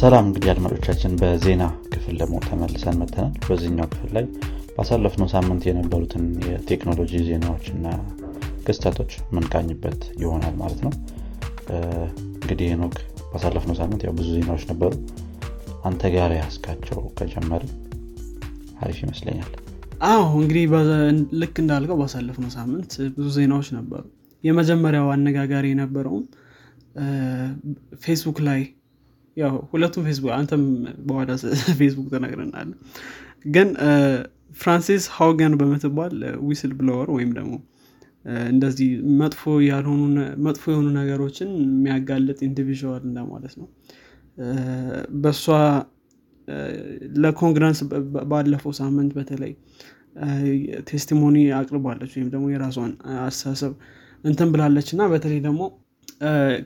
ሰላም እንግዲህ አድማጮቻችን በዜና ክፍል ደግሞ ተመልሰን መተናል በዚህኛው ክፍል ላይ ባሳለፍነው ሳምንት የነበሩትን የቴክኖሎጂ ዜናዎችና ክስተቶች ምንቃኝበት ይሆናል ማለት ነው። እንግዲህ ኖክ ባሳለፍነው ሳምንት ያው ብዙ ዜናዎች ነበሩ። አንተ ጋር ያስካቸው ከጀመር አሪፍ ይመስለኛል። አዎ እንግዲህ ልክ እንዳልከው ባሳለፍነው ሳምንት ብዙ ዜናዎች ነበሩ። የመጀመሪያው አነጋጋሪ የነበረውም ፌስቡክ ላይ ያው ሁለቱም ፌስቡክ አንተም በኋላ ፌስቡክ ተነግረናል። ግን ፍራንሲስ ሃውገን በምትባል whistleblower ወይም ደግሞ እንደዚህ መጥፎ መጥፎ የሆኑ ነገሮችን የሚያጋልጥ individual እንደማለት ነው። በእሷ ለኮንግረንስ ባለፈው ሳምንት በተለይ testimony አቅርባለች ወይም ደግሞ የራሷን አስተሳሰብ እንትን ብላለች እና በተለይ ደግሞ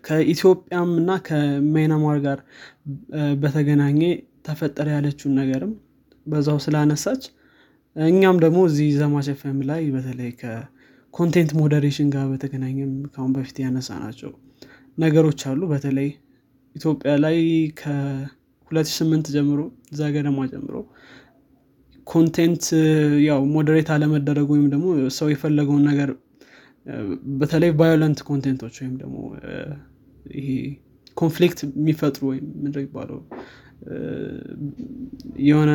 ከኢትዮጵያም እና ከማይናማር ጋር በተገናኘ ተፈጠረ ያለችውን ነገርም በዛው ስላነሳች እኛም ደግሞ እዚህ ዘማች ኤፍኤም ላይ በተለይ ከ content moderation ጋር በተገናኘም ካሁን በፊት ያነሳናቸው ነገሮች አሉ። በተለይ ኢትዮጵያ ላይ ከ2008 ጀምሮ እዛ ገደማ ጀምሮ content ያው moderate አለመደረጉ ወይም ደግሞ ሰው የፈለገውን ነገር በተለይ violent content ኦች ወይም ደግሞ ይሄ conflict የሚፈጥሩ ወይም ምንድን ይባላል የሆነ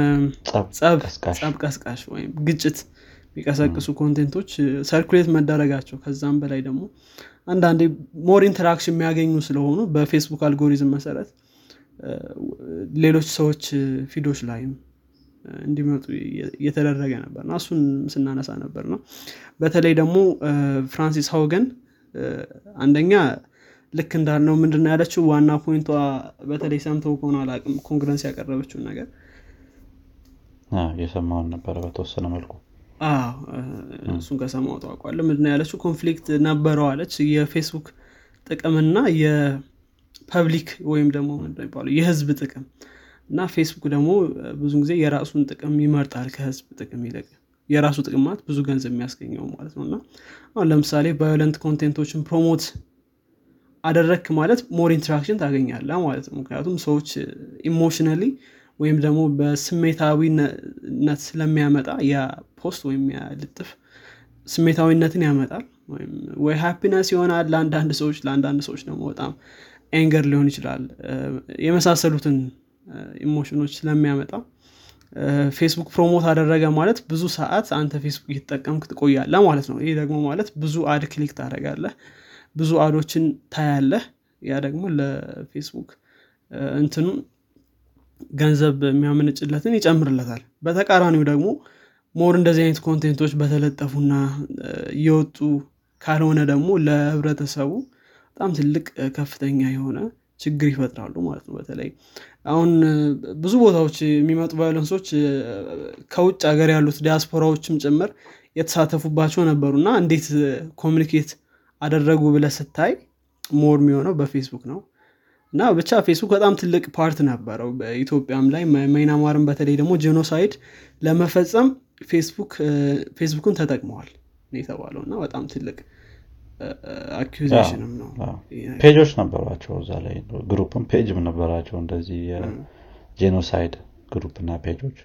ጸብ ቀስቃሽ ወይም ግጭት የሚቀሰቅሱ content ኦች circulate መደረጋቸው ከዛም በላይ ደግሞ አንዳንዴ more interaction የሚያገኙ ስለሆኑ በፌስቡክ አልጎሪዝም መሰረት ሌሎች ሰዎች feed ኦች ላይም እንዲመጡ እየተደረገ ነበር እና እሱን ስናነሳ ነበር ነው በተለይ ደግሞ ፍራንሲስ ሀውገን አንደኛ ልክ እንዳልነው ምንድነው ያለችው? ዋና point ኧ በተለይ ሰምተው ከሆነ አላቅም ኮንግረንስ ያቀረበችውን ነገር። የሰማሁት ነበረ በተወሰነ መልኩ። እሱን ከሰማህ ታውቃለህ ምንድነው ያለችው? conflict ነበረው አለች። የፌስቡክ ጥቅምና የ public ወይም ደግሞ የህዝብ ጥቅም እና ፌስቡክ ደግሞ ብዙ ጊዜ የራሱን ጥቅም ይመርጣል ከህዝብ ጥቅም ይልቅ። የራሱ ጥቅም ማለት ብዙ ገንዘብ የሚያስገኘው ማለት ነው። እና አሁን ለምሳሌ violent content ኦችን promote አደረክ ማለት more interaction ታገኛለህ ማለት ነው። ምክንያቱም ሰዎች emotionally ወይም ደግሞ በስሜታዊነት ስለሚያመጣ ያ post ወይም ያ ልጥፍ ስሜታዊነትን ያመጣል ወይ happiness ይሆናል ለአንዳንድ ሰዎች ለአንዳንድ ሰዎች ደግሞ በጣም anger ሊሆን ይችላል። የመሳሰሉትን ኢሞሽኖች ስለሚያመጣ ፌስቡክ promote አደረገ ማለት ብዙ ሰዓት አንተ ፌስቡክ እየተጠቀምክ ትቆያለህ ማለት ነው። ይህ ደግሞ ማለት ብዙ ad click ታደርጋለህ ብዙ ad ኦችን ታያለህ። ያ ደግሞ ለፌስቡክ እንትኑ ገንዘብ የሚያመነጭለትን ይጨምርለታል። በተቃራኒው ደግሞ more እንደዚህ አይነት content ኦች በተለጠፉና እየወጡ ካልሆነ ደግሞ ለህብረተሰቡ በጣም ትልቅ ከፍተኛ የሆነ ችግር ይፈጥራሉ ማለት ነው። በተለይ አሁን ብዙ ቦታዎች የሚመጡ violence ኦች ከውጭ ሀገር ያሉት ዲያስፖራዎችም ጭምር የተሳተፉባቸው ነበሩ። እና እንዴት communicate አደረጉ ብለህ ስታይ more የሚሆነው በፌስቡክ ነው። እና ብቻ ፌስቡክ በጣም ትልቅ part ነበረው። በኢትዮጵያም ላይ ማይናማርን በተለይ ደግሞ genocide ለመፈጸም ፌስቡክን ተጠቅመዋል የተባለው። እና በጣም ትልቅ accusation ም ነው. page ኦች ነበሯቸው እዛ ላይ group ም page ም ነበራቸው እንደዚህ የ genocide group ና page ኦች።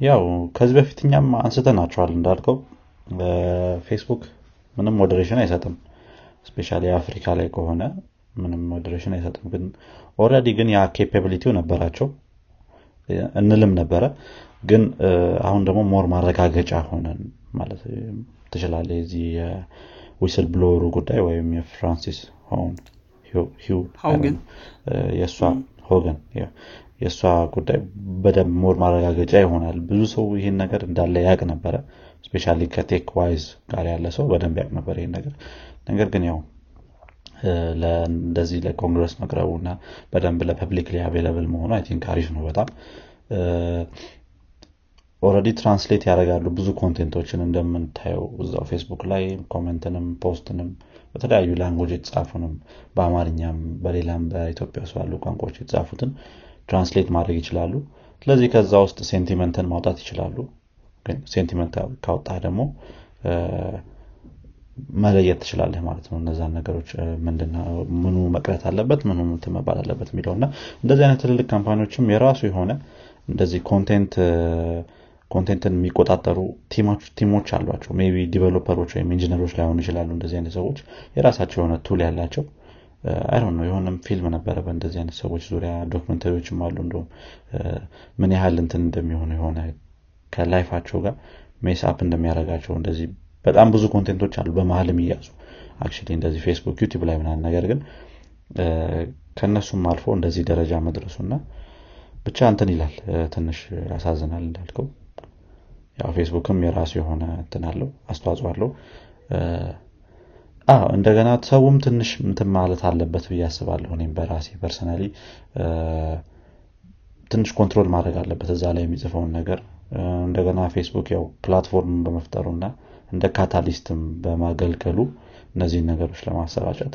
ያው ከዚህ በፊት እኛም አንስተናቸዋል እንዳልከው ፌስቡክ ምንም moderation አይሰጥም። especially አፍሪካ ላይ ከሆነ ምንም moderation አይሰጥም። ግን already ግን ያ capability ው ነበራቸው። እንላለንም ነበረ። ግን አሁን ደግሞ more ማረጋገጫ ሆነ ማለት ትችላለህ የዚህ whistleblower ኡ ጉዳይ ወይም የፍራንሲስ የእሷ ሀውገን። የእሷ ጉዳይ በደንብ more ማረጋገጫ ይሆናል። ብዙ ሰው ይህን ነገር እንዳለ ያቅ ነበረ። especially ከ tech wise ጋር ያለ ሰው በደንብ ያቅ ነበር ይህን ነገር። ነገር ግን ያው እንደዚህ ለኮንግረስ መቅረቡ እና በደንብ ለ public ላይ available መሆኑ I think አሪፍ ነው በጣም already translate ያደርጋሉ ብዙ content ኦችን እንደምንታየው እዛው ፌስቡክ ላይ comment ንም post ንም በተለያዩ language የተጻፉንም በአማርኛም በሌላም በኢትዮጵያ ውስጥ ባሉ ቋንቋዎች የተጻፉትን translate ማድረግ ይችላሉ። ስለዚህ ከዛ ውስጥ sentiment ን ማውጣት ይችላሉ። ግን sentiment ካወጣ ደግሞ መለየት ትችላለህ ማለት ነው። እነዛን ነገሮች ምኑ መቅረት አለበት ምኑ እንትን መባል አለበት የሚለው እና እንደዚህ አይነት ትልልቅ company ዎችም የራሱ የሆነ እንደዚህ content content ን የሚቆጣጠሩ team ኦች አሏቸው። ቢ developer ኦች ወይም ኢንጂነሮች ላይሆኑ ይችላሉ እንደዚህ አይነት ሰዎች። የራሳቸው የሆነ tool ያላቸው። አይ ነው የሆነም ፊልም ነበረ በእንደዚህ አይነት ሰዎች ዙሪያ documentary ዎችም አሉ። እንደም ምን ያህል እንትን እንደሚሆኑ የሆነ ከ life ኣቸው ጋር mess up እንደሚያደርጋቸው እንደዚህ በጣም ብዙ content ኦች አሉ በመሀል የሚያዙ actually እንደዚህ ፌስቡክ ዩቲዩብ ላይ ምናምን ነገር ግን ከእነሱም አልፎ እንደዚህ ደረጃ መድረሱና ብቻ እንትን ይላል። ትንሽ ያሳዝናል እንዳልከው ያው ፌስቡክም የራሱ የሆነ እንትን አለው አስተዋጽኦ አለው። እንደገና ሰውም ትንሽ እንትን ማለት አለበት ብዬ አስባለሁ እኔም በራሴ personally። ትንሽ control ማድረግ አለበት እዛ ላይ የሚጽፈውን ነገር። እንደገና ፌስቡክ ያው platform በመፍጠሩ እና እንደ catalyst ም በማገልገሉ እነዚህን ነገሮች ለማሰራጨት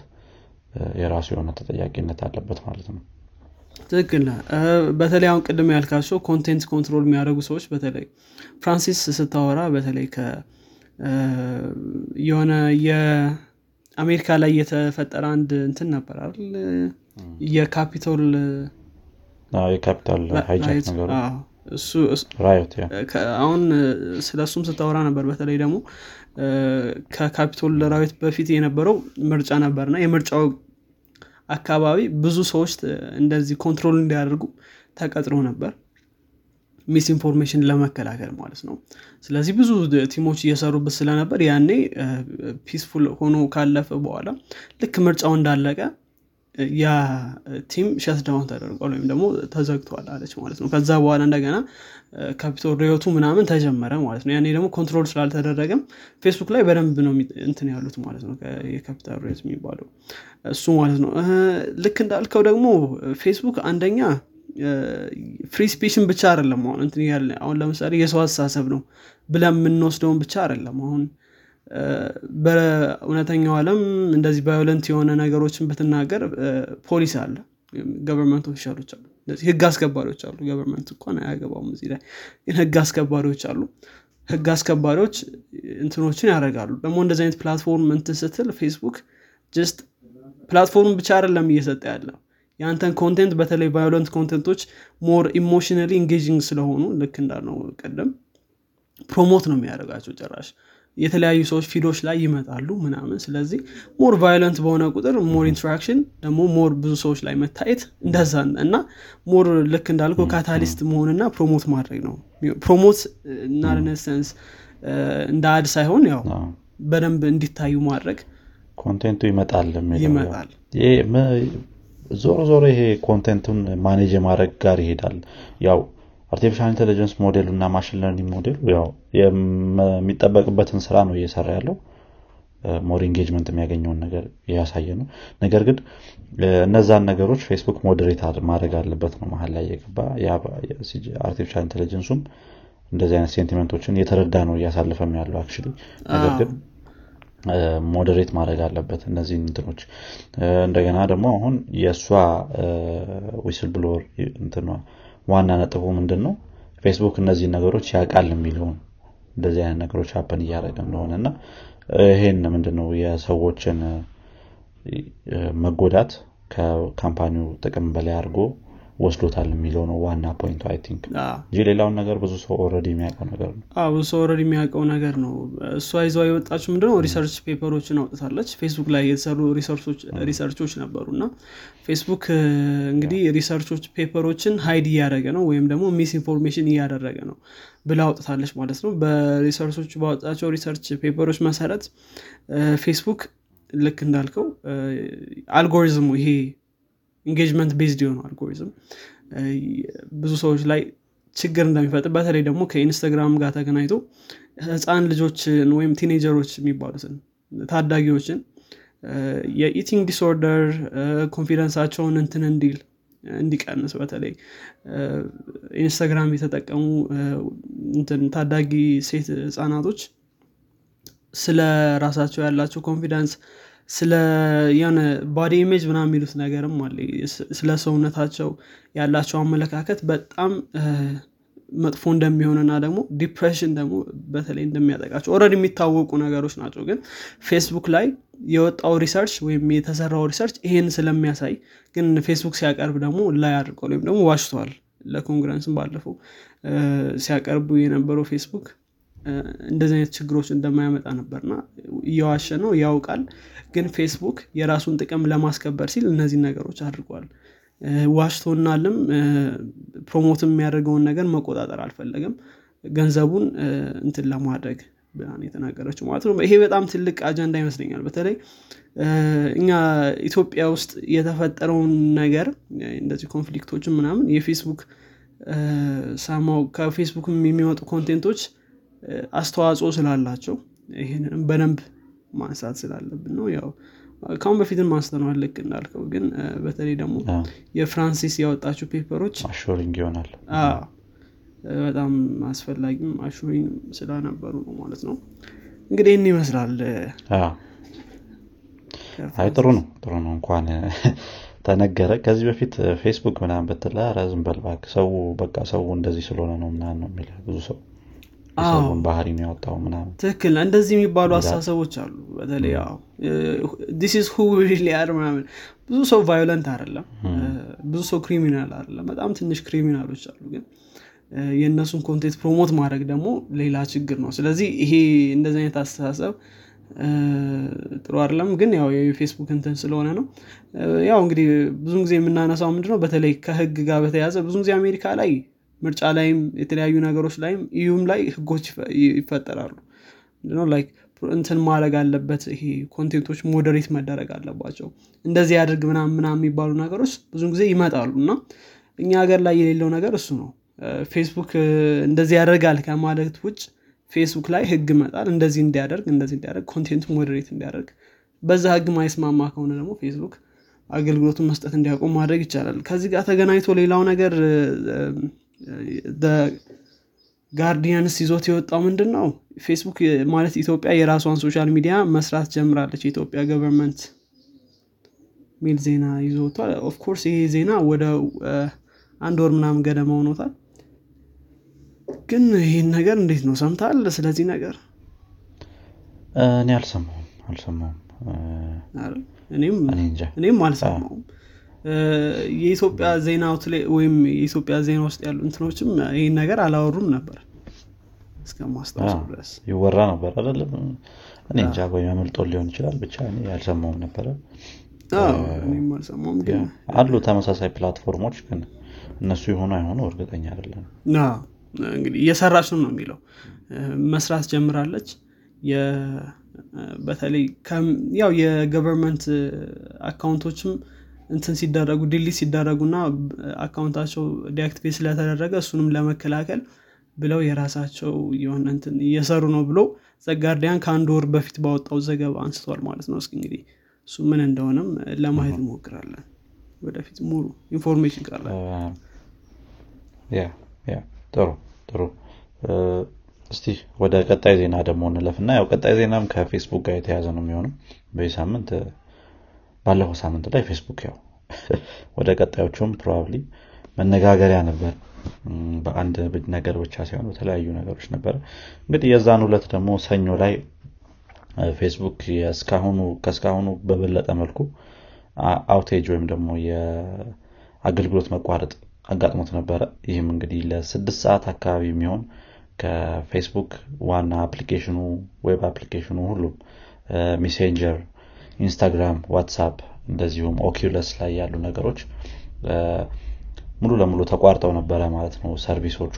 የራሱ የሆነ ተጠያቂነት አለበት ማለት ነው ትክክል በተለይ አሁን ቅድም ያልካቸው content control የሚያደርጉ ሰዎች በተለይ ፍራንሲስ ስታወራ በተለይ የሆነ የአሜሪካ ላይ የተፈጠረ አንድ እንትን ነበር አይደል? የካፒቶል የ Capitol hijack ነገሩ? አሁን ስለ እሱም ስታወራ ነበር። በተለይ ደግሞ ከ Capitol riot በፊት የነበረው ምርጫ ነበርና የምርጫው አካባቢ ብዙ ሰዎች እንደዚህ control እንዲያደርጉ ተቀጥሮ ነበር። misinformation ለመከላከል ማለት ነው። ስለዚህ ብዙ team ኦች እየሰሩበት ስለነበር ያኔ peaceful ሆኖ ካለፈ በኋላ ልክ ምርጫው እንዳለቀ ያ team shutdown ተደርጓል ወይም ደግሞ ተዘግቷል አለች ማለት ነው። ከዛ በኋላ እንደገና Capitol riot ኡ ምናምን ተጀመረ ማለት ነው። ያኔ ደግሞ control ስላልተደረገም ፌስቡክ ላይ በደንብ ነው እንትን ያሉት ማለት ነው። የ Capitol riot የሚባለው እሱ ማለት ነው። ልክ እንዳልከው ደግሞ ፌስቡክ አንደኛ free speech ን ብቻ አይደለም አሁን እንትን አሁን ለምሳሌ የሰው አስተሳሰብ ነው ብለን የምንወስደውን ብቻ አይደለም አሁን በእውነተኛው ዓለም እንደዚህ violent የሆነ ነገሮችን ብትናገር ፖሊስ አለ። government official ኦች አሉ። ህግ አስከባሪዎች አሉ። government እንኳን አያገባውም እዚህ ላይ። ግን ህግ አስከባሪዎች አሉ። ህግ አስከባሪዎች እንትኖችን ያደርጋሉ። ደግሞ እንደዚህ አይነት platform እንትን ስትል ፌስቡክ just platform ብቻ አይደለም እየሰጠ ያለው የአንተን content በተለይ violent content ኦች more emotionally engaging ስለሆኑ ልክ እንዳልነው ቅድም promote ነው የሚያደርጋቸው ጭራሽ የተለያዩ ሰዎች feed ኦች ላይ ይመጣሉ ምናምን። ስለዚህ more violent በሆነ ቁጥር more interaction ደግሞ more ብዙ ሰዎች ላይ መታየት እንደዛ እና more ልክ እንዳልከው catalyst መሆንና promote ማድረግ ነው። promote እና እንደ ad ሳይሆን ያው በደንብ እንዲታዩ ማድረግ content ኡ ይመጣል ይመጣል። ዞሮ ዞሮ ይሄ content ኡን manage የማድረግ ጋር ይሄዳል። ያው artificial intelligence model ኡ እና machine learning ያው የሚጠበቅበትን ስራ ነው እየሰራ ያለው። more engagement የሚያገኘውን ነገር እያሳየ ነው። ነገር ግን እነዛን ነገሮች ፌስቡክ moderate ማድረግ አለበት ነው መሀል ላይ የገባ artificial intelligence ኡም እንደዚህ አይነት sentiment ኦችን የተረዳ ነው እያሳለፈም ያለው አክ ነገር ግን moderate ማድረግ አለበት እነዚህ እንትኖች። እንደገና ደግሞ አሁን የእሷ whistleblower እንትኗ ዋና ነጥቡ ምንድን ነው ፌስቡክ እነዚህ ነገሮች ያውቃል የሚለውን እንደዚህ አይነት ነገሮች happen እያደረገ እንደሆነ እና ይሄን ምንድነው የሰዎችን መጎዳት ከ company ው ጥቅም በላይ አድርጎ ወስዶታል የሚለው ነው ዋና point ኡ I think እንጂ ሌላውን ነገር ብዙ ሰው already የሚያውቀው ነገር ነው። ብዙ ሰው already የሚያውቀው ነገር ነው። እሷ ይዘዋ የወጣችው ምንድነው? research paper ኦችን አውጥታለች። ፌስቡክ ላይ የተሰሩ research ኦች ነበሩ እና ፌስቡክ እንግዲህ research ኦች paper ኦችን hide እያደረገ ነው ወይም ደግሞ misinformation እያደረገ ነው ብላ አውጥታለች ማለት ነው። በ research ኦች ባወጣቸው research paper ኦች መሰረት ፌስቡክ ልክ እንዳልከው አልጎሪዝሙ ይሄ engagement based የሆነ አልጎሪዝም ብዙ ሰዎች ላይ ችግር እንደሚፈጥር በተለይ ደግሞ ከኢንስታግራም ጋር ተገናኝቶ ህፃን ልጆችን ወይም teenager ኦች የሚባሉትን ታዳጊዎችን የ eating disorder confidence ኣቸውን እንትን እንዲል እንዲቀንስ በተለይ ኢንስታግራም የተጠቀሙ ታዳጊ ሴት ህጻናቶች ስለ ራሳቸው ያላቸው confidence ስለ የሆነ body image ምናምን የሚሉት ነገርም አለ። ስለ ሰውነታቸው ያላቸው አመለካከት በጣም መጥፎ እንደሚሆንና ደግሞ depression ደግሞ በተለይ እንደሚያጠቃቸው already የሚታወቁ ነገሮች ናቸው። ግን ፌስቡክ ላይ የወጣው research ወይም የተሰራው research ይሄን ስለሚያሳይ ግን ፌስቡክ ሲያቀርብ ደግሞ lie አድርገዋል ወይም ደግሞ ዋሽተዋል ለኮንግረንስም ባለፈው ሲያቀርቡ የነበረው ፌስቡክ እንደዚህ አይነት ችግሮች እንደማያመጣ ነበርና እየዋሸ ነው ያውቃል። ግን ፌስቡክ የራሱን ጥቅም ለማስከበር ሲል እነዚህ ነገሮች አድርጓል። ዋሽቶናልም። promote የሚያደርገውን ነገር መቆጣጠር አልፈለገም። ገንዘቡን እንትን ለማድረግ ብላ የተናገረችው ማለት ነው። ይሄ በጣም ትልቅ አጀንዳ ይመስለኛል። በተለይ እኛ ኢትዮጵያ ውስጥ የተፈጠረውን ነገር እንደዚህ conflict ኦችን ምናምን የፌስቡክ ሳማው ከፌስቡክ የሚመጡ content ኦች አስተዋጽኦ ስላላቸው ይህንንም በደንብ ማንሳት ስላለብን ነው። ያው ካሁን በፊትም ማንስተነዋል ልክ እንዳልከው ግን በተለይ ደግሞ የፍራንሲስ ያወጣቸው ፔፐሮች አሾሪንግ ይሆናል። በጣም አስፈላጊም አሹሪንግ ስለነበሩ ነው ማለት ነው። እንግዲህ ይህን ይመስላል። አይ ጥሩ ነው ጥሩ ነው። እንኳን ተነገረ። ከዚህ በፊት ፌስቡክ ምናምን ብትለ ረዝም በልባክ ሰው በቃ ሰው እንደዚህ ስለሆነ ነው ምናምን ነው የሚል ብዙ ሰው የሰውን ባህሪ ነው ያወጣው ምናምን። ትክክል እንደዚህ የሚባሉ አስተሳሰቦች አሉ። በተለይ this who really are ምናምን። ብዙ ሰው violent አይደለም። ብዙ ሰው criminal አይደለም። በጣም ትንሽ criminal ኦች አሉ። ግን የእነሱን content promote ማድረግ ደግሞ ሌላ ችግር ነው። ስለዚህ ይሄ እንደዚህ አይነት አስተሳሰብ ጥሩ አይደለም። ግን ያው የፌስቡክ እንትን ስለሆነ ነው። ያው እንግዲህ ብዙ ጊዜ የምናነሳው ምንድነው? በተለይ ከህግ ጋር በተያያዘ ብዙ ጊዜ አሜሪካ ላይ ምርጫ ላይም የተለያዩ ነገሮች ላይም EU ም ላይ ህጎች ይፈጠራሉ። like እንትን ማድረግ አለበት ይሄ content ኦች moderate መደረግ አለባቸው። እንደዚህ ያድርግ ምናም ምናም የሚባሉ ነገሮች ብዙ ጊዜ ይመጣሉ። እና እኛ ሀገር ላይ የሌለው ነገር እሱ ነው። ፌስቡክ እንደዚህ ያደርጋል ከማለት ውጭ ፌስቡክ ላይ ህግ መጣል እንደዚህ እንዲያደርግ እንደዚህ እንዲያደርግ content ኡ moderate እንዲያደርግ በዛ ህግ ማይስማማ ከሆነ ደግሞ ፌስቡክ አገልግሎቱን መስጠት እንዲያቆም ማድረግ ይቻላል። ከዚህ ጋር ተገናኝቶ ሌላው ነገር Guardian ስ ይዞት የወጣው ምንድን ነው ፌስቡክ ማለት ኢትዮጵያ የራሷን social media መስራት ጀምራለች የኢትዮጵያ government ሚል ዜና ይዞ ወጥቷል። of course ይሄ ዜና ወደ አንድ ወር ምናምን ገደማ ሆኖታል። ግን ይህን ነገር እንዴት ነው? ሰምተሃል ስለዚህ ነገር? እኔ አልሰማውም አልሰማውም እኔም አልሰማውም የኢትዮጵያ ዜና ወይም የኢትዮጵያ ዜና ውስጥ ያሉ እንትኖችም ይህን ነገር አላወሩም ነበር እስከማስታወሰው ድረስ። ይወራ ነበር አይደለም? እኔ እንጃ ወይ አመልጦ ሊሆን ይችላል። ብቻ እኔ ያልሰማውም ነበረ። እኔም አልሰማውም ግን አሉ ተመሳሳይ platform ኦች ግን እነሱ የሆኑ አይሆኑ እርግጠኛ አይደለም እንግዲህ እየሰራች ነው ነው የሚለው። መስራት ጀምራለች። በተለይ ያው የ government account ኦችም እንትን ሲደረጉ delete ሲደረጉና account ኣቸው deactivate ስለተደረገ እሱንም ለመከላከል ብለው የራሳቸው የሆነ እንትን እየሰሩ ነው ብሎ The Guardian ከአንድ ወር በፊት ባወጣው ዘገባ አንስተዋል ማለት ነው። እስኪ እንግዲህ እሱ ምን እንደሆነም ለማየት እንሞክራለን። ወደፊት ሙሉ information ካለ ጥሩ ጥሩ። እስቲ ወደ ቀጣይ ዜና ደግሞ እንለፍና ያው ቀጣይ ዜናም ከፌስቡክ ጋር የተያያዘ ነው የሚሆነው። በዚህ ሳምንት ባለፈው ሳምንት ላይ ፌስቡክ ያው ወደ ቀጣዮቹም probably መነጋገሪያ ነበር። በአንድ ነገር ብቻ ሳይሆን በተለያዩ ነገሮች ነበረ እንግዲህ የዛን ሁለት ደግሞ ሰኞ ላይ ፌስቡክ ከእስካሁኑ በበለጠ መልኩ outage ወይም ደግሞ የአገልግሎት መቋረጥ አጋጥሞት ነበረ። ይህም እንግዲህ ለስድስት ሰዓት አካባቢ የሚሆን ከፌስቡክ ዋና application ኑ web application ኑ ሁሉም ሜሴንጀር ኢንስታግራም ዋትሳፕ እንደዚሁም Oculus ላይ ያሉ ነገሮች ሙሉ ለሙሉ ተቋርጠው ነበረ ማለት ነው service ኦቹ።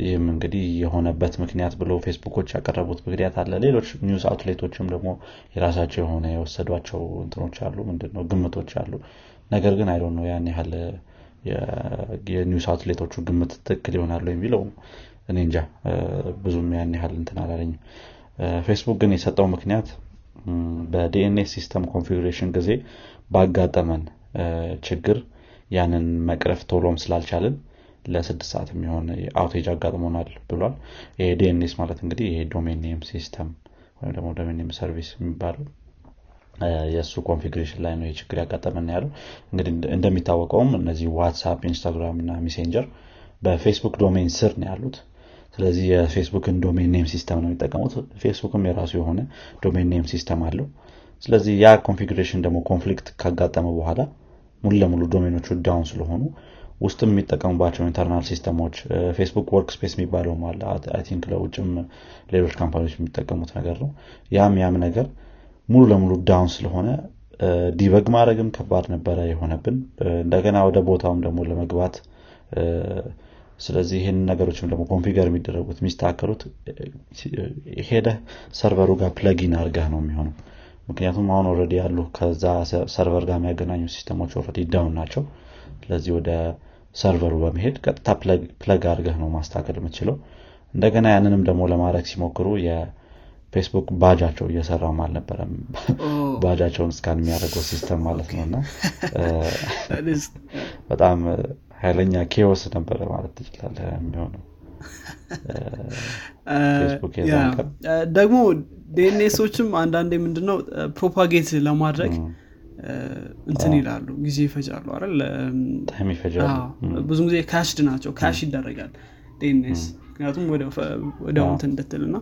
ይህም እንግዲህ የሆነበት ምክንያት ብሎ ፌስቡኮች ያቀረቡት ምክንያት አለ። ሌሎች news outlet ኦችም ደግሞ የራሳቸው የሆነ የወሰዷቸው እንትኖች አሉ። ምንድነው? ግምቶች አሉ። ነገር ግን I don't know ያን ያህል የ news outlet ኦቹ ግምት ትክክል ይሆናሉ የሚለው እኔ እንጃ። ብዙም ያን ያህል እንትን አላለኝም። ፌስቡክ ግን የሰጠው ምክንያት በ DNS system configuration ጊዜ ባጋጠመን ችግር ያንን መቅረፍ ቶሎም ስላልቻልን ለስድስት ሰዓት የሚሆን outage አጋጥሞናል ብሏል። ይሄ DNS ማለት እንግዲህ ይሄ domain name system ወይም ደግሞ domain name service የሚባለው የእሱ configuration ላይ ነው የችግር ያጋጠመን ያለው። እንግዲህ እንደሚታወቀውም እነዚህ ዋትሳፕ ኢንስታግራም እና ሜሴንጀር በፌስቡክ domain ስር ነው ያሉት ስለዚህ የፌስቡክን domain name system ነው የሚጠቀሙት። ፌስቡክም የራሱ የሆነ domain name system አለው። ስለዚህ ያ configuration ደግሞ conflict ካጋጠመ በኋላ ሙሉ ለሙሉ domain ኦቹ down ስለሆኑ ውስጥም የሚጠቀሙባቸው internal system ኦች ፌስቡክ Workplace የሚባለው አለ think ለውጭም ሌሎች company ዎች የሚጠቀሙት ነገር ነው። ያም ያም ነገር ሙሉ ለሙሉ down ስለሆነ debug ማድረግም ከባድ ነበረ የሆነብን። እንደገና ወደ ቦታውም ደግሞ ለመግባት ስለዚህ ይህን ነገሮችም ደግሞ configure የሚደረጉት የሚስተካከሉት ሄደህ server ኡ ጋር plug in አድርገህ ነው የሚሆነው። ምክንያቱም አሁን already ያሉ ከዛ server ጋር የሚያገናኙ system ኦች already down ናቸው። ስለዚህ ወደ server ኡ በመሄድ ቀጥታ plug አድርገህ ነው ማስተካከል የምትችለው እንደገና ያንንም ደግሞ ለማድረግ ሲሞክሩ የፌስቡክ ባጃቸው እየሰራም አልነበረም። badge ኣቸውን scan የሚያደርገው system ኡ ማለት ነው። እና በጣም ኃይለኛ chaos ነበረ ማለት ትችላለህ የሚሆነው። ደግሞ DNS ኦችም አንዳንዴ ምንድነው propagate ለማድረግ እንትን ይላሉ ጊዜ ይፈጃሉ አይደል? ብዙ ጊዜ cached ናቸው cache ይደረጋል DNS ምክንያቱም ወዲያው እንትን እንድትል እና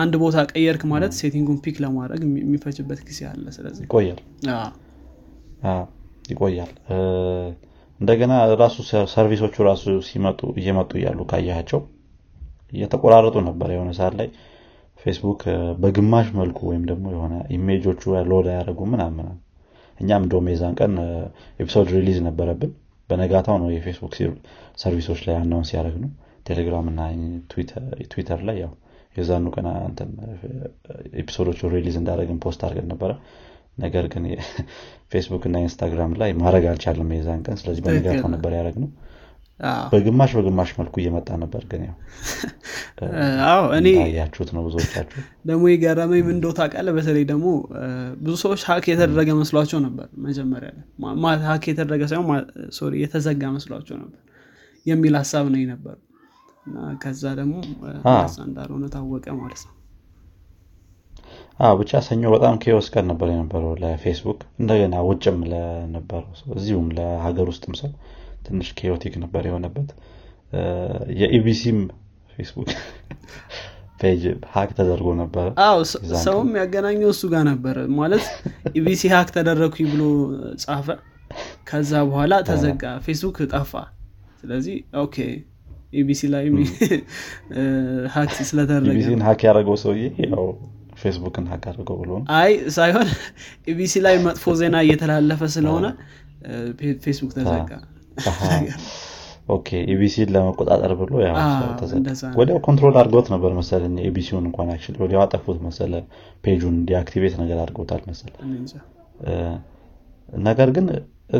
አንድ ቦታ ቀየርክ ማለት setting ኡን pick ለማድረግ የሚፈጅበት ጊዜ አለ ስለዚህ። ይቆያል። ይቆያል እንደገና ራሱ service ኦቹ ራሱ ሲመጡ እየመጡ እያሉ ካያቸው እየተቆራረጡ ነበር። የሆነ ሰዓት ላይ ፌስቡክ በግማሽ መልኩ ወይም ደግሞ የሆነ image ኦቹ load አያደርጉ ምናምን እኛም እንደውም የዛን ቀን episode release ነበረብን። በነጋታው ነው የፌስቡክ service ኦች ላይ announce ያደረግነው ቴሌግራም እና ትዊተር ላይ ያው የዛኑ ቀን episode ኦቹ release እንዳደረግን post አድርገን ነበረ ነገር ግን ፌስቡክ እና ኢንስታግራም ላይ ማድረግ አልቻልንም የዛን ቀን። ስለዚህ በነጋታው ነበር ያደረግነው በግማሽ በግማሽ መልኩ እየመጣ ነበር ግን ያው ያችሁት ነው ብዙዎቻችሁ። ደግሞ የገረመኝ ምን እንደው ታውቃለህ? በተለይ ደግሞ ብዙ ሰዎች ሀክ የተደረገ መስሏቸው ነበር መጀመሪያ ላይ። ሀክ የተደረገ ሳይሆን ሶሪ የተዘጋ መስሏቸው ነበር የሚል ሀሳብ ነው እና ከዛ ደግሞ እንዳልሆነ ታወቀ ማለት ነው ብቻ ሰኞ በጣም ኬዎስ ቀን ነበር የነበረው ለፌስቡክ። እንደገና ውጭም ለነበረው ሰው እዚሁም ለሀገር ውስጥም ሰው ትንሽ chaotic ነበር የሆነበት። የኢቢሲም ፌስቡክ page hack ተደርጎ ነበረ ሰውም ያገናኘው እሱ ጋር ነበር። ማለት ኢቢሲ hack ተደረግኩኝ ብሎ ጻፈ። ከዛ በኋላ ተዘጋ ፌስቡክ ጠፋ። ስለዚህ okay ኢቢሲ ላይ hack ስለተደረገ hack ያደረገው ሰውዬ ያው ፌስቡክን hack አድርገው ብሎ አይ ሳይሆን ኢቢሲ ላይ መጥፎ ዜና እየተላለፈ ስለሆነ ፌስቡክ ተዘጋ። okay ኢቢሲን ለመቆጣጠር ብሎ ወዲያው control አድርገውት ነበር መሰለ ኢቢሲውን እንኳን actually ወዲያው አጠፉት መሰለ page ኡን deactivate ነገር አድርገውታል መሰለ። ነገር ግን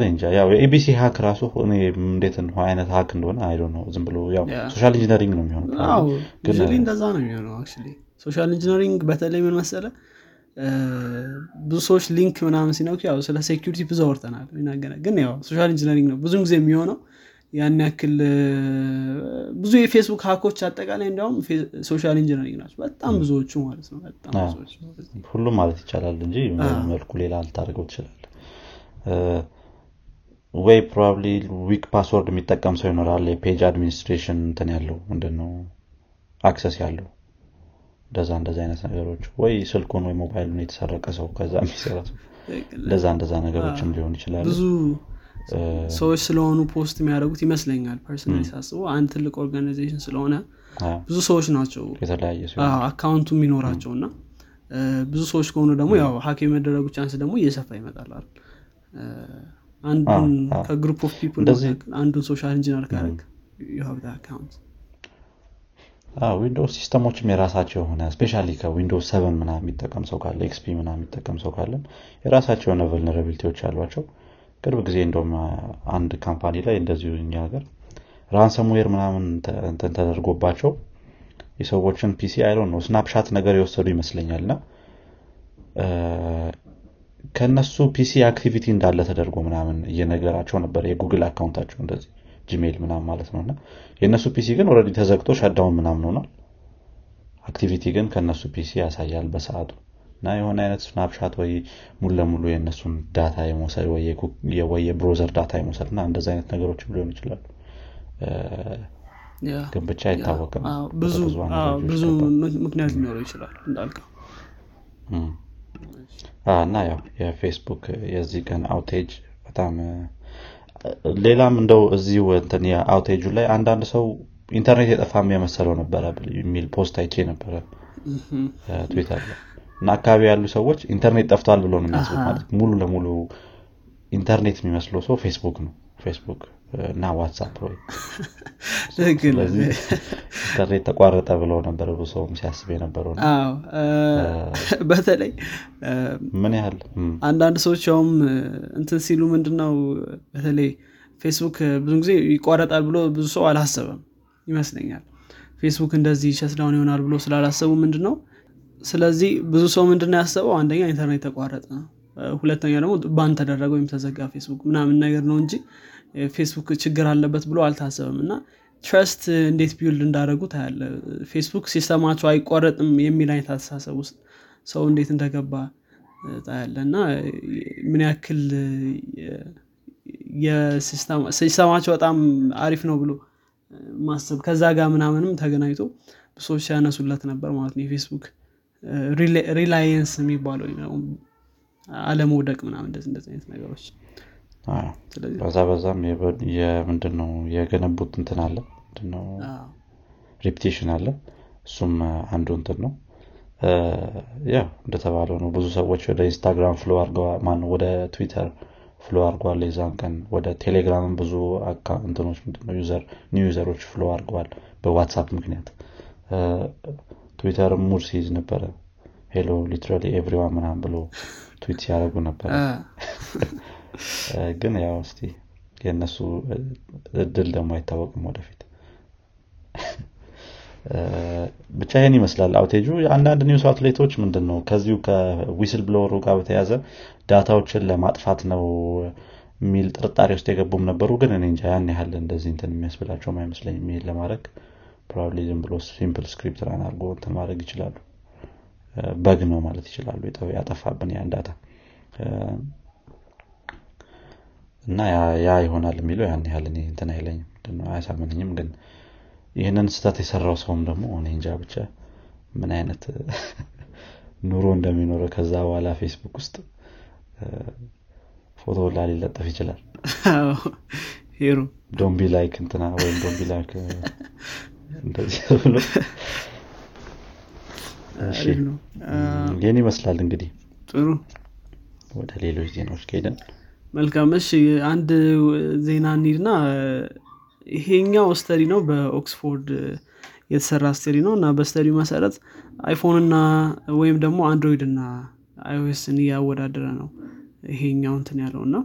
እንጃ ያው የኢቢሲ hack ራሱ እኔ እንዴት አይነት hack እንደሆነ አይዶ ነው ዝም ብሎ ያው social engineering ነው የሚሆነው እንደዛ ነው የሚሆነው social engineering በተለይ ምን መሰለ ብዙ ሰዎች link ምናምን ሲነኩ ያው ስለ security ብዙ አውርተናል ግን ያው social engineering ነው ብዙ ጊዜ የሚሆነው። ያን ያክል ብዙ የፌስቡክ hack ኦች አጠቃላይ እንዲያውም social engineering ናቸው። በጣም ብዙዎቹ ማለት ነው። በጣም ሁሉም ማለት ይቻላል እንጂ መልኩ ሌላ ልታደርገው ትችላል ወይ probably weak password የሚጠቀም ሰው ይኖራል። የ page administration እንትን ያለው ምንድነው? access ያለው እንደዛ እንደዛ አይነት ነገሮች ወይ ስልኩን ወይ ሞባይሉን የተሰረቀ ሰው ከዛ የሚሰራ እንደዛ እንደዛ ነገሮችም ሊሆን ይችላል። ብዙ ሰዎች ስለሆኑ post የሚያደርጉት ይመስለኛል personally ሳስበው። አንድ ትልቅ organization ስለሆነ ብዙ ሰዎች ናቸው የተለያየ account ኡ የሚኖራቸው እና ብዙ ሰዎች ከሆኑ ደግሞ ያው hack የመደረጉ chance ደግሞ እየሰፋ ይመጣል አንዱን ከ group of people አንዱን social engineer ካረግ account ዊንዶውስ system ኦችም የራሳቸው የሆነ especially ከዊንዶውስ seven ምና የሚጠቀም ሰው ካለ XP ምና የሚጠቀም ሰው ካለ የራሳቸው የሆነ vulnerability ዎች አሏቸው። ቅርብ ጊዜ እንደም አንድ company ላይ እንደዚሁ እኛ ሀገር ransomware ምናምን እንትን ተደርጎባቸው የሰዎችን PC አይሎ ነው snapshot ነገር የወሰዱ ይመስለኛል። እና ከእነሱ PC activity እንዳለ ተደርጎ ምናምን እየነገራቸው ነበር የጉግል account ኣቸው እንደዚህ ጂሜል ምናምን ማለት ነው። እና የእነሱ PC ግን already ተዘግቶ shutdown ምናምን ሆኗል activity ግን ከእነሱ PC ያሳያል በሰዓቱ። እና የሆነ አይነት snapshot ወይ ሙሉ ለሙሉ የእነሱን data የመውሰድ ወይ የ browser data የመውሰድ እና እንደዚ አይነት ነገሮችም ሊሆን ይችላሉ። ግን ብቻ አይታወቅም። ብዙ ምክንያት ሊኖረው ይችላል እንዳልከው። እና ያው የፌስቡክ የዚህ ቀን outage በጣም ሌላም እንደው እዚሁ እንትን የአውቴጁ ላይ አንዳንድ ሰው ኢንተርኔት የጠፋም የመሰለው ነበረ የሚል post አይቼ ነበረ ትዊተር ላይ። እና አካባቢ ያሉ ሰዎች ኢንተርኔት ጠፍቷል ብሎ ነው የሚያስቡት ማለት ሙሉ ለሙሉ ኢንተርኔት የሚመስለው ሰው ፌስቡክ ነው። ፌስቡክ እና ዋትሳፕ ስለዚህ ኢንተርኔት ተቋረጠ ብለው ነበር ብዙ ሰውም ሲያስብ የነበረው በተለይ ምን ያህል? አንዳንድ ሰዎች ያውም እንትን ሲሉ ምንድነው በተለይ ፌስቡክ ብዙ ጊዜ ይቋረጣል ብሎ ብዙ ሰው አላሰበም ይመስለኛል። ፌስቡክ እንደዚህ shutdown ይሆናል ብሎ ስላላሰቡ ምንድን ነው ስለዚህ ብዙ ሰው ምንድነው ያሰበው? አንደኛ ኢንተርኔት ተቋረጠ ነው ሁለተኛ ደግሞ ban ተደረገ ወይም ተዘጋ ፌስቡክ ምናምን ነገር ነው እንጂ ፌስቡክ ችግር አለበት ብሎ አልታሰበም። እና trust እንዴት build እንዳደረጉ ታያለህ ፌስቡክ system ኣቸው አይቋረጥም የሚል አይነት አስተሳሰብ ውስጥ ሰው እንዴት እንደገባ ታያለህ እና ምን ያክል system ኣቸው በጣም አሪፍ ነው ብሎ ማሰብ ከዛ ጋር ምናምንም ተገናኝቶ ሰዎች ሲያነሱለት ነበር ማለት ነው። የፌስቡክ reliance የሚባለው አለመውደቅ ምናምን እንደዚህ አይነት ነገሮች በዛ በዛም ምንድን ነው የገነቡት እንትን አለ። ምንድነው reputation አለ። እሱም አንዱ እንትን ነው። ያ እንደተባለው ነው። ብዙ ሰዎች ወደ ኢንስታግራም flow አርገዋል ምናምን ወደ ትዊተር flow አርገዋል የዛን ቀን ወደ ቴሌግራምም ብዙ እንትኖች user new user ኦች flow አርገዋል በዋትሳፕ ምክንያት። ትዊተርም mood ሲይዝ ነበረ። hello literally everyone ምናምን ብሎ ትዊት ሲያደረጉ ነበረ ግን ያው እስቲ የእነሱ እድል ደግሞ አይታወቅም ወደፊት። ብቻ ይህን ይመስላል አውቴጁ። አንዳንድ news outlet ኦች ምንድን ነው ከዚሁ ከ whistleblower ኡ ጋር በተያዘ data ዎችን ለማጥፋት ነው የሚል ጥርጣሬ ውስጥ የገቡም ነበሩ። ግን እኔ እንጃ ያን ያህል እንደዚህ እንትን የሚያስብላቸውም አይመስለኝም ይሄን ለማድረግ probably ዝም ብሎ simple script run አድርጎ እንትን ማድረግ ይችላሉ። bug ነው ማለት ይችላሉ። ያጠፋብን ያን data እና ያ ይሆናል የሚለው ያን ያህል እኔ እንትን አይለኝም አያሳምነኝም ግን ይህንን ስህተት የሰራው ሰውም ደግሞ እኔ እንጃ ብቻ ምን አይነት ኑሮ እንደሚኖረው ከዛ በኋላ ፌስቡክ ውስጥ ፎቶው ሊለጠፍ ይችላል። ሄሩ። don't be like እንትና ወይም don't be like እንደዚህ ብሎ ይህን ይመስላል እንግዲህ። ጥሩ። ወደ ሌሎች ዜናዎች ከሄደን መልካም። እሺ አንድ ዜና እንሂድና። ይሄኛው study ነው በኦክስፎርድ የተሰራ study ነው እና በ study መሰረት iPhone እና ወይም ደግሞ Android እና iOS ን እያወዳደረ ነው ይሄኛው እንትን ያለው እና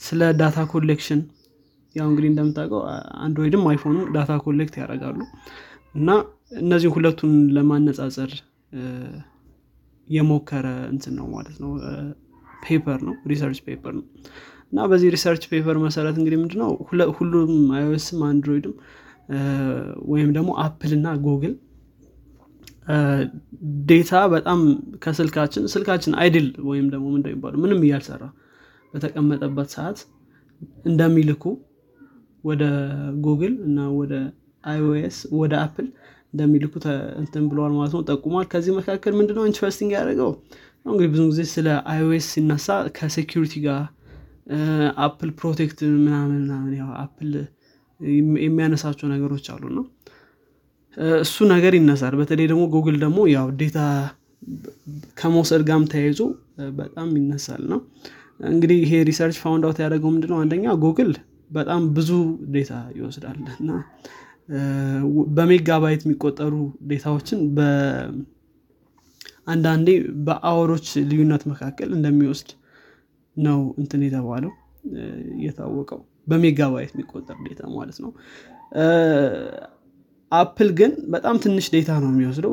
ስለ data collection ያው እንግዲህ እንደምታውቀው Android ም iPhone ም data collect ያደርጋሉ እና እነዚህ ሁለቱን ለማነጻጸር የሞከረ እንትን ነው ማለት ነው paper ነው research paper ነው. እና በዚህ research paper መሰረት እንግዲህ ምንድነው ሁሉም iOS ም Android ም ወይም ደግሞ Apple እና ጉግል data በጣም ከስልካችን ስልካችን idle ወይም ደግሞ እንደሚባሉ ምንም እያልሠራ በተቀመጠበት ሰዓት እንደሚልኩ ወደ ጉግል እና ወደ iOS ወደ Apple እንደሚልኩ እንትን ብለዋል ማለት ነው ጠቁሟል። ከዚህ መካከል ምንድነው interesting ያደረገው እንግዲህ ብዙ ጊዜ ስለ iOS ሲነሳ ከ security ጋር Apple protect ምናምን ምናምን ያው Apple የሚያነሳቸው ነገሮች አሉ ነው እሱ ነገር ይነሳል። በተለይ ደግሞ ጉግል ደግሞ ያው data ከመውሰድ ጋር ተያይዞ በጣም ይነሳል ነው እንግዲህ ይሄ research found out ያደረገው ምንድነው? አንደኛ ጉግል በጣም ብዙ data ይወስዳል እና በሜጋባይት የሚቆጠሩ data ዎችን አንዳንዴ በ hour ኦች ልዩነት መካከል እንደሚወስድ ነው እንትን የተባለው የታወቀው። በሜጋባይት የሚቆጠር data ማለት ነው። Apple ግን በጣም ትንሽ data ነው የሚወስደው።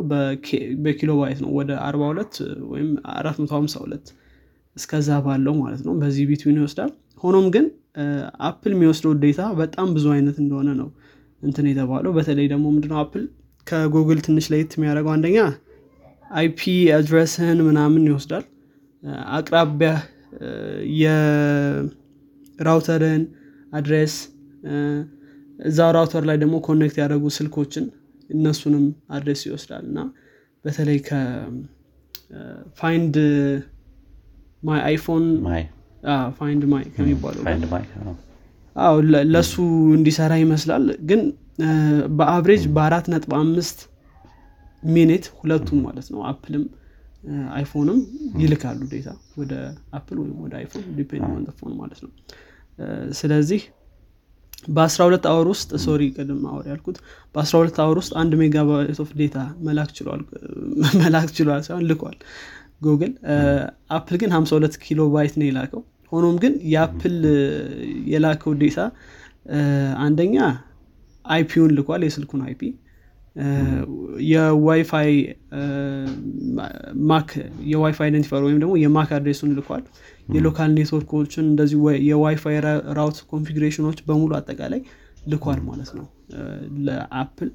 በኪሎባይት ነው። ወደ 42 ወይም 452 እስከዛ ባለው ማለት ነው። በዚህ between ይወስዳል። ሆኖም ግን Apple የሚወስደው data በጣም ብዙ አይነት እንደሆነ ነው እንትን የተባለው። በተለይ ደግሞ ምንድነው Apple ከ Google ትንሽ ለየት የሚያደርገው አንደኛ IP address ህን ምናምን ይወስዳል። አቅራቢያ የ router ን address እዛ router ላይ ደግሞ connect ያደረጉ ስልኮችን እነሱንም address ይወስዳል። እና በተለይ ከ Find My iPhone Find My ከሚባለው ጋር Find My አዎ። አዎ ለ- ለሱ እንዲሰራ ይመስላል። ግን በ average በአራት ነጥብ አምስት minute ሁለቱም ማለት ነው። Apple ም iPhone ም ይልካሉ data ወደ Apple ወይም ወደ iPhone depend phone ማለት ነው። ስለዚህ በ12 hour ውስጥ sorry ቅድም hour ያልኩት በ12 hour ውስጥ አንድ megabyte of data መላክ ችሏል ሳይሆን ልኳል Google Apple ግን 52 ኪሎ ባይት ነው የላከው። ሆኖም ግን የ Apple የላከው data አንደኛ IP ውን ልኳል የስልኩን IP የ WiFi MAC የ WiFi identifier ወይም ደግሞ የ MAC address ኡን ልኳል። የ local network ኦችን እንደዚህ የ WiFi route configuration ኦች በሙሉ አጠቃላይ ልኳል ማለት ነው። ለ Apple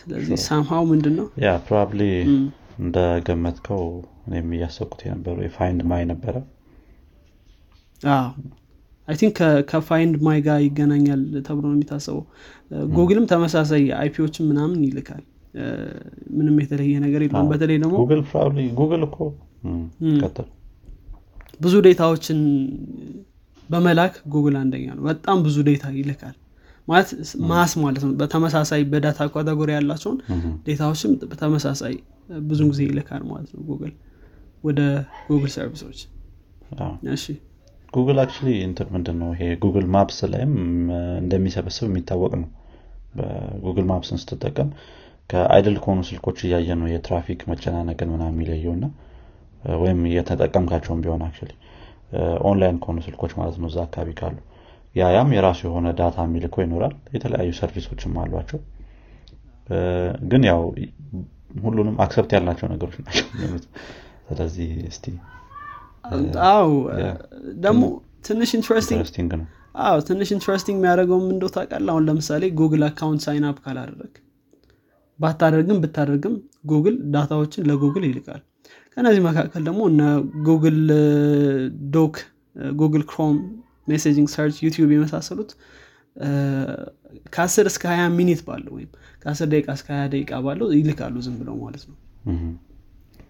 ስለዚህ somehow ምንድን ነው yeah probably እንደገመትከው እኔም እያሰብኩት የነበረው የ Find My ነበረ I think ከ Find My ጋር ይገናኛል ተብሎ ነው የሚታሰበው። ጉግልም ተመሳሳይ IP ዎችን ምናምን ይልካል። ምንም የተለየ ነገር የለውም። በተለይ ደግሞ ጉግል እኮ ብዙ data ዎችን በመላክ ጉግል አንደኛ ነው። በጣም ብዙ data ይልካል። ማለት mass ማለት ነው። በተመሳሳይ በ data category ያላቸውን data ዎችም በተመሳሳይ ብዙ ጊዜ ይልካል ማለት ነው ጉግል ወደ Google service ኦች። እሺ Google actually እንትን ምንድን ነው ይሄ Google Maps ላይም እንደሚሰበስብ የሚታወቅ ነው። በ Google Maps ን ስትጠቀም ከ idle ከሆኑ ስልኮች እያየ ነው የትራፊክ መጨናነቅን ምናምን የሚለየው እና ወይም እየተጠቀምካቸውን ቢሆን actually online ከሆኑ ስልኮች ማለት ነው እዛ አካባቢ ካሉ። ያ ያም የራሱ የሆነ data የሚልከው ይኖራል። የተለያዩ service ኦችም አሏቸው። ግን ያው ሁሉንም accept ያልናቸው ነገሮች ናቸው ስለዚህ እስቲ Yeah። ደግሞ ትንሽ interesting ነው። አዎ ትንሽ interesting የሚያደርገው ምን እንደሆነ ታውቃለህ? አሁን ለምሳሌ Google account sign up ካላደረግ ባታደርግም ብታደርግም Google data ዎችን ለ Google ይልካል። ከነዚህ መካከል ደግሞ እነ Google Doc Google Chrome messaging search YouTube የመሳሰሉት ከ10 እስከ 20 minute ባለው ወይም ከ10 ደቂቃ እስከ 20 ደቂቃ ባለው ይልካሉ ዝም ብለው ማለት ነው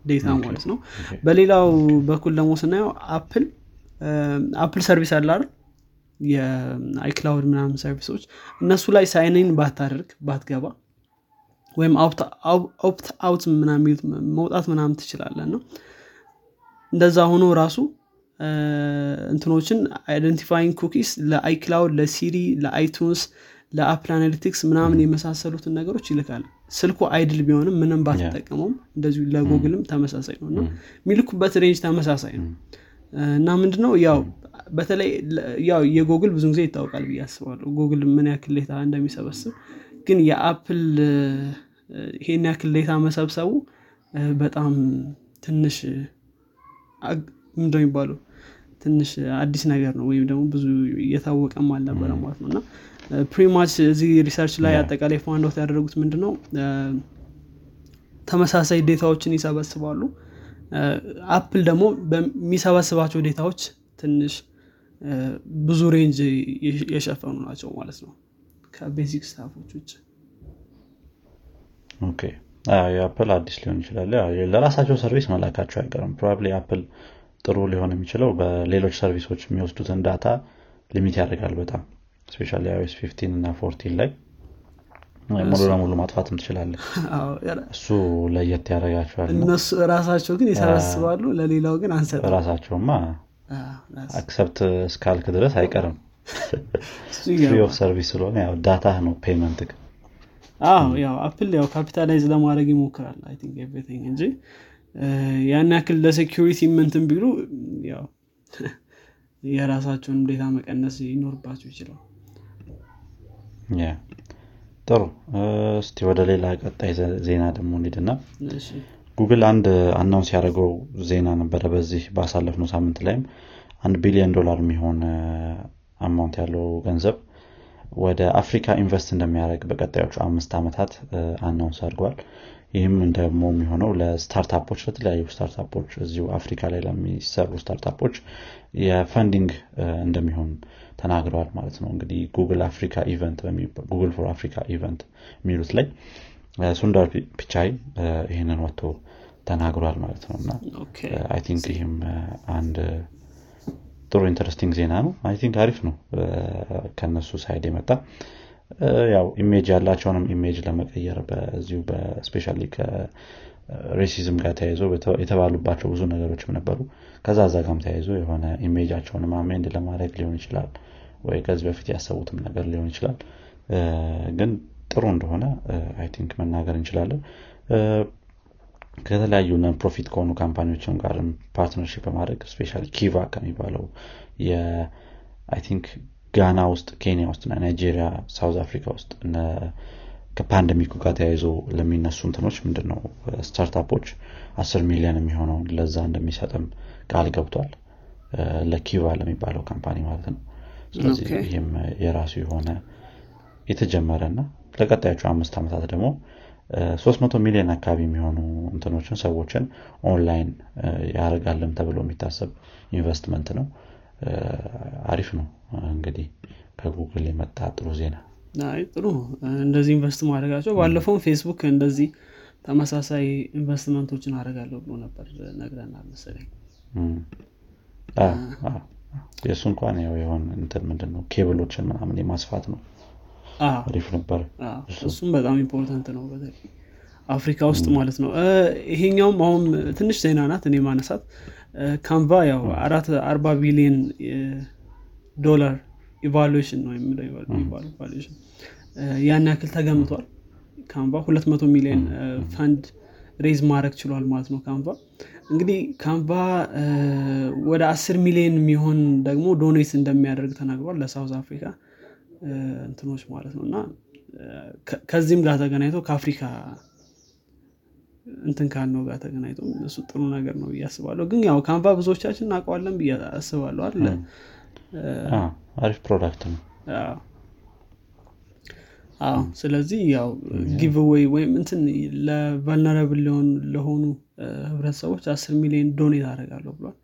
data ማለት ነው። በሌላው በኩል ደግሞ ስናየው Apple Apple service አለ አይደል? የ iCloud ምናምን service ኦች። እነሱ ላይ sign in ባታደርግ ባትገባ ወይም opt out ምናምን መውጣት ምናምን ትችላለን ነው እንደዛ ሆኖ ራሱ እንትኖችን አይደንቲፋይንግ ኩኪስ ለአይክላውድ ለሲሪ ለአይቱንስ ለአፕል አናሊቲክስ ምናምን የመሳሰሉትን ነገሮች ይልካል ስልኩ idle ቢሆንም ምንም ባትጠቀመውም እንደዚሁ ለጉግልም ተመሳሳይ ነው እና የሚልኩበት range ተመሳሳይ ነው። እና ምንድነው ያው በተለይ ያው የጉግል ብዙ ጊዜ ይታወቃል ብዬ አስባለሁ። ጉግል ምን ያክል data እንደሚሰበስብ ግን የ Apple ይሄን ያክል data መሰብሰቡ በጣም ትንሽ የሚባለው? ትንሽ አዲስ ነገር ነው ወይም ደግሞ ብዙ እየታወቀም አልነበረ ማለት ነው። እና pretty much እዚህ research ላይ አጠቃላይ found out ያደረጉት ምንድነው? እ፣ ተመሳሳይ data ዎችን ይሰበስባሉ። አፕል ደግሞ በሚሰበስባቸው data ዎች ትንሽ ብዙ range የሸፈኑ ናቸው ማለት ነው። ከ basic stuff ኦች ውጭ። የአፕል አዲስ ሊሆን ይችላል። ለራሳቸው service መላካቸው አይቀርም። probably አፕል ጥሩ ሊሆን የሚችለው በሌሎች service ኦች የሚወስዱትን data limit ያደርጋል በጣም specially iOS 15 እና 14 ላይ ሙሉ ለሙሉ ማጥፋትም ትችላለ አዎ፣ ያ- እሱ ለየት ያደርጋቸዋል እና እነሱ ራሳቸው ግን ይሰበስባሉ ለሌላው ግን አንሰጥ ራሳቸውማ accept እስካልክ ድረስ አይቀርም። free of service ስለሆነ ያው data ነው payment አዎ ያው አፕል ያው capitalize ለማድረግ ይሞክራል I think everything እንጂ ያን ያክል ለ security ምንትን ቢሉ ያው የራሳቸውን data መቀነስ ይኖርባቸው ይችላል ጥሩ። እስቲ ወደ ሌላ ቀጣይ ዜና ደግሞ እንሂድና ጉግል አንድ announce ያደረገው ዜና ነበረ በዚህ ባሳለፍነው ሳምንት ላይም። አንድ ቢሊዮን ዶላር የሚሆን amount ያለው ገንዘብ ወደ አፍሪካ invest እንደሚያደርግ በቀጣዮቹ አምስት ዓመታት announce አድርገዋል ይህም ደግሞ የሚሆነው ለ startup ኦች ለተለያዩ startup ኦች እዚሁ አፍሪካ ላይ ለሚሰሩ startup ኦች የ funding እንደሚሆን ተናግረዋል ማለት ነው። እንግዲህ ጉግል አፍሪካ event Google for Africa event የሚሉት ላይ ሱንዳር ፒቻይ ይህንን ወጥቶ ተናግሯል ማለት ነው። እና I think ይህም አንድ ጥሩ interesting ዜና ነው። I think አሪፍ ነው። ከነሱ side የመጣ ያው image ያላቸውንም image ለመቀየር በዚሁ በ specially ከ racism ጋር ተያይዞ የተባሉባቸው ብዙ ነገሮችም ነበሩ። ከዛ ዛ ተያይዞ የሆነ image ኣቸውንም amend ለማድረግ ሊሆን ይችላል ወይ ከዚህ በፊት ያሰቡትም ነገር ሊሆን ይችላል። ግን ጥሩ እንደሆነ I think መናገር እንችላለን። ከተለያዩ non-profit ከሆኑ company ዎችም ጋርም partnership በማድረግ specially ኪቫ ከሚባለው I think ጋና ውስጥ ኬንያ ውስጥ ናይጄሪያ South Africa ውስጥ ከ pandemic ኡ ጋር ተያይዞ ለሚነሱ እንትኖች ምንድን ነው startup ኦች አስር ሚሊዮን የሚሆነውን ለዛ እንደሚሰጥም ቃል ገብቷል። ለኪቫ ለሚባለው company ማለት ነው። ስለዚህ ይህም የራሱ የሆነ የተጀመረ እና ለቀጣዮቹ አምስት ዓመታት ደግሞ 300 ሚሊዮን አካባቢ የሚሆኑ እንትኖችን ሰዎችን ኦንላይን ያደርጋለን ተብሎ የሚታሰብ ኢንቨስትመንት ነው። አሪፍ ነው። እንግዲህ ከጉግል የመጣ ጥሩ ዜና ጥሩ እንደዚህ invest ማድረጋቸው ባለፈውም ፌስቡክ እንደዚህ ተመሳሳይ ኢንቨስትመንቶችን አደርጋለሁ ብሎ ነበር ነግረናል መሰለኝ። የእሱ እንኳን ያው የሆን እንትን ምንድን ነው ኬብሎችን ምናምን የማስፋት ነው አሪፍ ነበር። እሱም በጣም important ነው በተለይ አፍሪካ ውስጥ ማለት ነው። ይሄኛውም አሁን ትንሽ ዜና ናት እኔ ማነሳት። ካንቫ ያው አራት አርባ ቢሊዮን ዶላር evaluation ነው evaluation ያን ያክል ተገምቷል ካንቫ ሁለት መቶ ሚሊዮን fund raise ማድረግ ችሏል ማለት ነው ካንቫ እንግዲህ ካንቫ ወደ አስር ሚሊዮን የሚሆን ደግሞ donate እንደሚያደርግ ተናግሯል ለ South Africa እንትኖች ማለት ነው። እና ከዚህም ጋር ተገናኝቶ ከአፍሪካ እንትን ካልነው ጋር ተገናኝቶ እሱ ጥሩ ነገር ነው ብዬ አስባለሁ። ግን ያው ካንቫ ብዙዎቻችን እናውቀዋለን ብዬ አስባለሁ አለ አሪፍ product ነው። አዎ። ስለዚህ ያው giveaway ወይም እንትን ለ vulnerable ለሆኑ ህብረተሰቦች አስር ሚሊዮን donate አደርጋለሁ ብሏል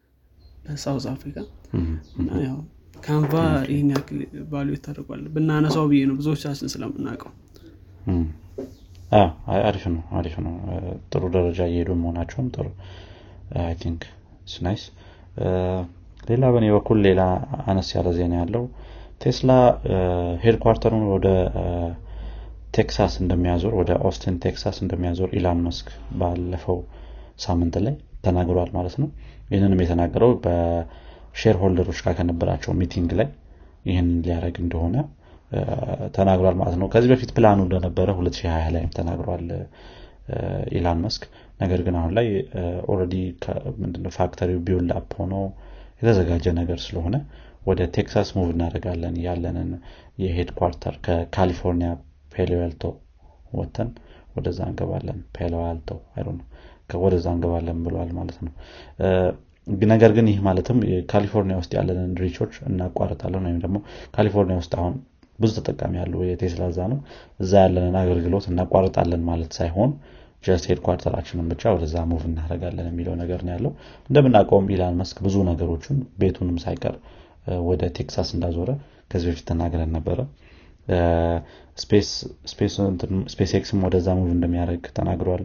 ለ South Africa። ካንቫ ይህን ያክል value ተደርጓል። ብናነሳው ብዬ ነው ብዙዎቻችን ስለምናውቀው። አሪፍ ነው አሪፍ ነው። ጥሩ ደረጃ እየሄዱ መሆናቸውም ጥሩ። I think nice ሌላ በእኔ በኩል ሌላ አነስ ያለ ዜና ያለው ቴስላ headquarter ኡን ወደ ቴክሳስ እንደሚያዞር ወደ ኦስቲን ቴክሳስ እንደሚያዞር ኢላን መስክ ባለፈው ሳምንት ላይ ተናግሯል ማለት ነው። ይህንንም የተናገረው በ shareholder ኦች ጋር ከነበራቸው meeting ላይ ይህንን ሊያደረግ እንደሆነ ተናግሯል ማለት ነው። ከዚህ በፊት ፕላኑ እንደነበረ 2020 ላይም ተናግሯል ኢላን መስክ። ነገር ግን አሁን ላይ already ምንድነው factory ው build up ሆኖ የተዘጋጀ ነገር ስለሆነ ወደ ቴክሳስ move እናደርጋለን ያለንን የ headquarter ከካሊፎርኒያ ፓሎ አልቶ ወጥተን ወደዛ እንገባለን። ፓሎ አልቶ ወደዛ እንገባለን ብለዋል ማለት ነው። ነገር ግን ይህ ማለትም ካሊፎርኒያ ውስጥ ያለንን reach ኦች እናቋርጣለን ወይም ደግሞ ካሊፎርኒያ ውስጥ አሁን ብዙ ተጠቃሚ ያሉ የቴስላ እዛ ነው። እዛ ያለንን አገልግሎት እናቋርጣለን ማለት ሳይሆን just headquarter ኣችንን ብቻ ወደዛ move እናደረጋለን የሚለው ነገር ነው ያለው። እንደምናውቀውም ኢላን መስክ ብዙ ነገሮችን ቤቱንም ሳይቀር ወደ ቴክሳስ እንዳዞረ ከዚህ በፊት ተናግረን ነበረ። SpaceX ም ወደዛ move እንደሚያደርግ ተናግሯል።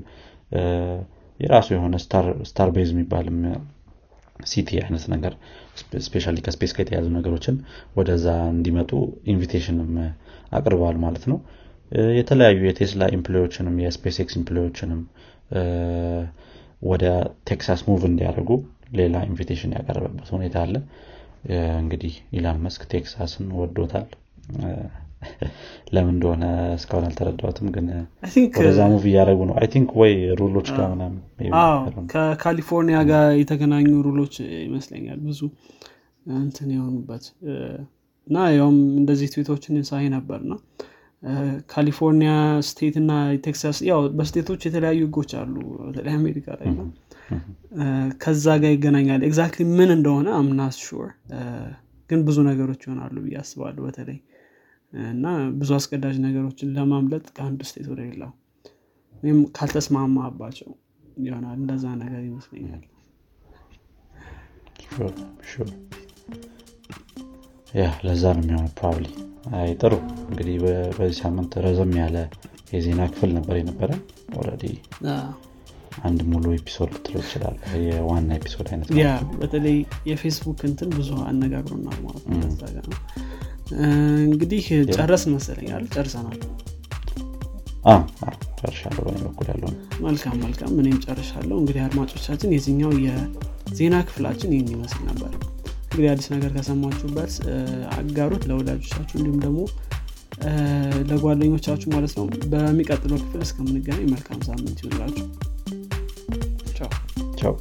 የራሱ የሆነ Starbase የሚባልም city አይነት ነገር especially ከ space ጋር የተያዙ ነገሮችን ወደዛ እንዲመጡ invitation ም አቅርበዋል ማለት ነው የተለያዩ የ Tesla employee ዎችንም የ SpaceX employee ዎችንም ወደ ቴክሳስ move እንዲያደርጉ ሌላ invitation ያቀረበበት ሁኔታ አለ። እንግዲህ ኢላን ማስክ ቴክሳስን ወዶታል። ለምን እንደሆነ እስካሁን አልተረዳሁትም ግን ወደዛ move እያደረጉ ነው። I think ወይ rule ኦች ጋር ምናምን ከካሊፎርኒያ ጋር የተገናኙ rule ኦች ይመስለኛል ብዙ እንትን የሆኑበት። እና ያውም እንደዚህ ትዊቶችን ሳይ ነበር ና ካሊፎርኒያ state እና ቴክሳስ ያው በ state ኦች የተለያዩ ህጎች አሉ በተለይ አሜሪካ ላይ ነው። ከዛ ጋር ይገናኛል exactly ምን እንደሆነ I'm not sure ግን ብዙ ነገሮች ይሆናሉ ብዬ አስባለሁ በተለይ እና ብዙ አስገዳጅ ነገሮችን ለማምለጥ ከአንድ state ወደ ሌላው ወይም ካልተስማማባቸው ይሆናል እንደዛ ነገር ይመስለኛል yeah ለዛ ነው አይ ጥሩ። እንግዲህ በዚህ ሳምንት ረዘም ያለ የዜና ክፍል ነበር የነበረ already አንድ ሙሉ episode ልትለው ይችላል። የዋና episode አይነት yeah በተለይ የፌስቡክ እንትን ብዙ አነጋግሮናል ማለት ነው። እንግዲህ ጨረስን መሰለኛል ጨርሰናል። ጨርሻለሁ። በእኔ በኩል ያለውን መልካም መልካም። እኔም ጨርሻለሁ። እንግዲህ አድማጮቻችን የዚኛው የዜና ክፍላችን ይህን ይመስል ነበር እንግዲህ አዲስ ነገር ከሰማችሁበት አጋሩት ለወዳጆቻችሁ እንዲሁም ደግሞ ለጓደኞቻችሁ ማለት ነው። በሚቀጥለው ክፍል እስከምንገናኝ መልካም ሳምንት ይሁንላችሁ። ቻው። ቻው